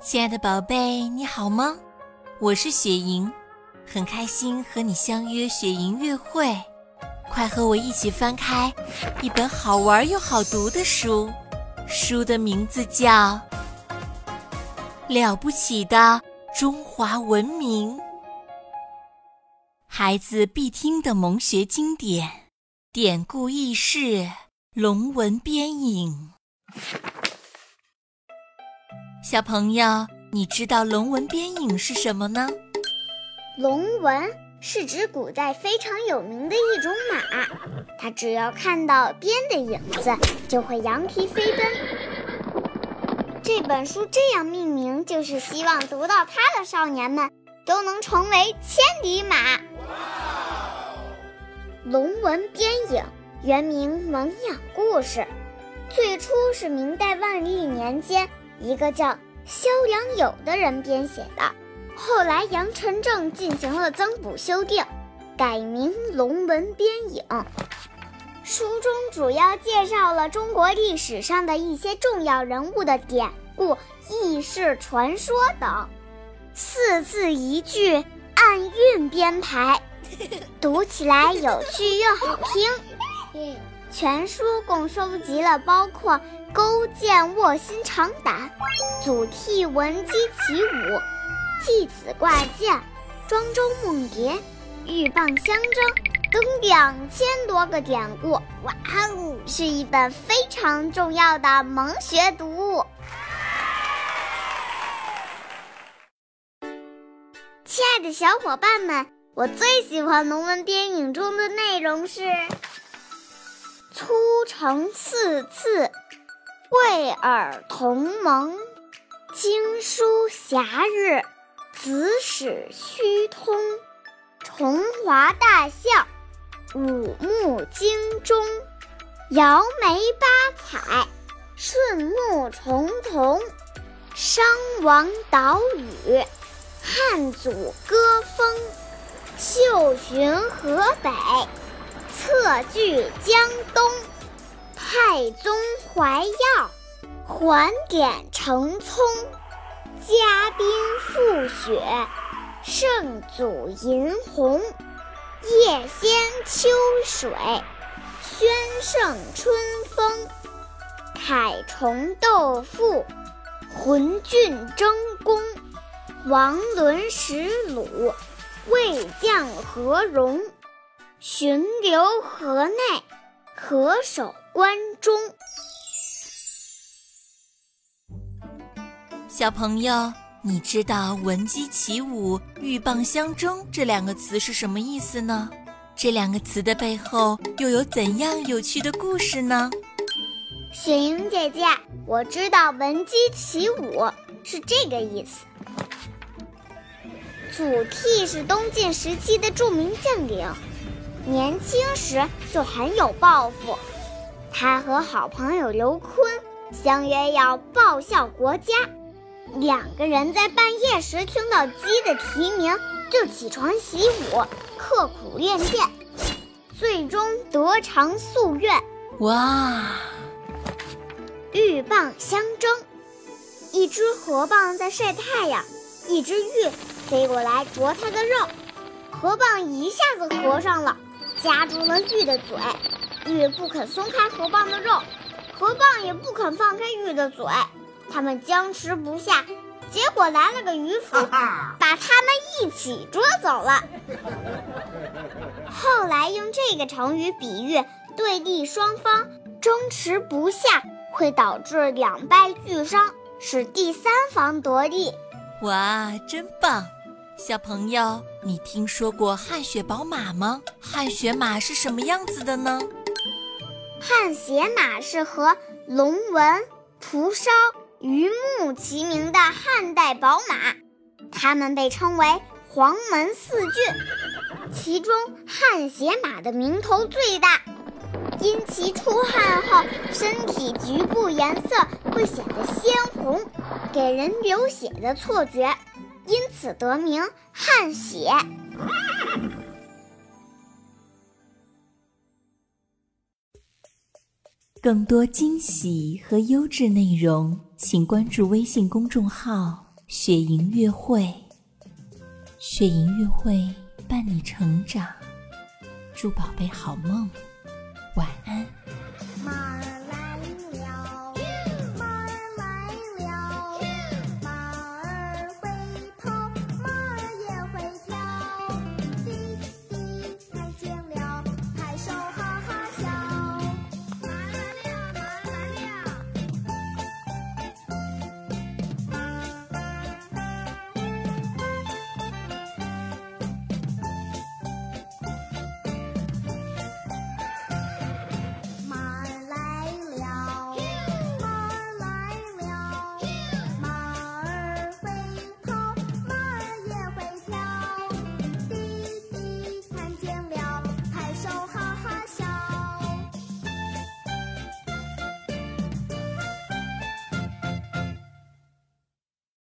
亲爱的宝贝，你好吗？我是雪莹，很开心和你相约雪莹月会。快和我一起翻开一本好玩又好读的书，书的名字叫《了不起的中华文明》，孩子必听的蒙学经典，典故轶事，龙文边影。小朋友，你知道龙纹边影是什么呢？龙纹是指古代非常有名的一种马，它只要看到鞭的影子，就会扬蹄飞奔。这本书这样命名，就是希望读到它的少年们都能成为千里马。龙纹边影原名《蒙养故事》，最初是明代万历年间。一个叫萧良友的人编写的，后来杨晨正进行了增补修订，改名《龙文边影》。书中主要介绍了中国历史上的一些重要人物的典故、轶事、传说等，四字一句，按韵编排，读起来有趣又好听。全书共收集了包括。勾践卧薪尝胆、祖逖闻鸡起舞、季子挂剑、庄周梦蝶、鹬蚌相争等两千多个典故，哇哦，是一本非常重要的蒙学读物。亲爱的小伙伴们，我最喜欢《龙文电影》中的内容是粗成四次。惠尔同盟，经书暇日，子史虚通，崇华大象，五目精中，摇眉八彩，顺目重瞳，商王岛语，汉祖歌风，秀巡河北，策据江东。太宗怀药，还点成聪；嘉宾复雪，圣祖银红；叶仙秋水，宣圣春风；凯虫斗富，浑俊争功；王伦石鲁，魏将何荣；巡留河内，何守。关中，小朋友，你知道“闻鸡起舞，鹬蚌相争”这两个词是什么意思呢？这两个词的背后又有怎样有趣的故事呢？雪莹姐姐，我知道“闻鸡起舞”是这个意思。祖逖是东晋时期的著名将领，年轻时就很有抱负。他和好朋友刘琨相约要报效国家，两个人在半夜时听到鸡的啼鸣，就起床习武，刻苦练剑，最终得偿夙愿。哇！鹬蚌相争，一只河蚌在晒太阳，一只鹬飞过来啄它的肉，河蚌一下子合上了，夹住了鹬的嘴。玉不肯松开河蚌的肉，河蚌也不肯放开玉的嘴，他们僵持不下，结果来了个渔夫，把他们一起捉走了。后来用这个成语比喻对立双方争持不下，会导致两败俱伤，使第三方得利。哇，真棒！小朋友，你听说过汗血宝马吗？汗血马是什么样子的呢？汗血马是和龙纹、蒲烧、榆木齐名的汉代宝马，它们被称为黄门四骏，其中汗血马的名头最大，因其出汗后身体局部颜色会显得鲜红，给人流血的错觉，因此得名汗血。更多惊喜和优质内容，请关注微信公众号。雪莹月会，雪莹月会伴你成长，祝宝贝好梦。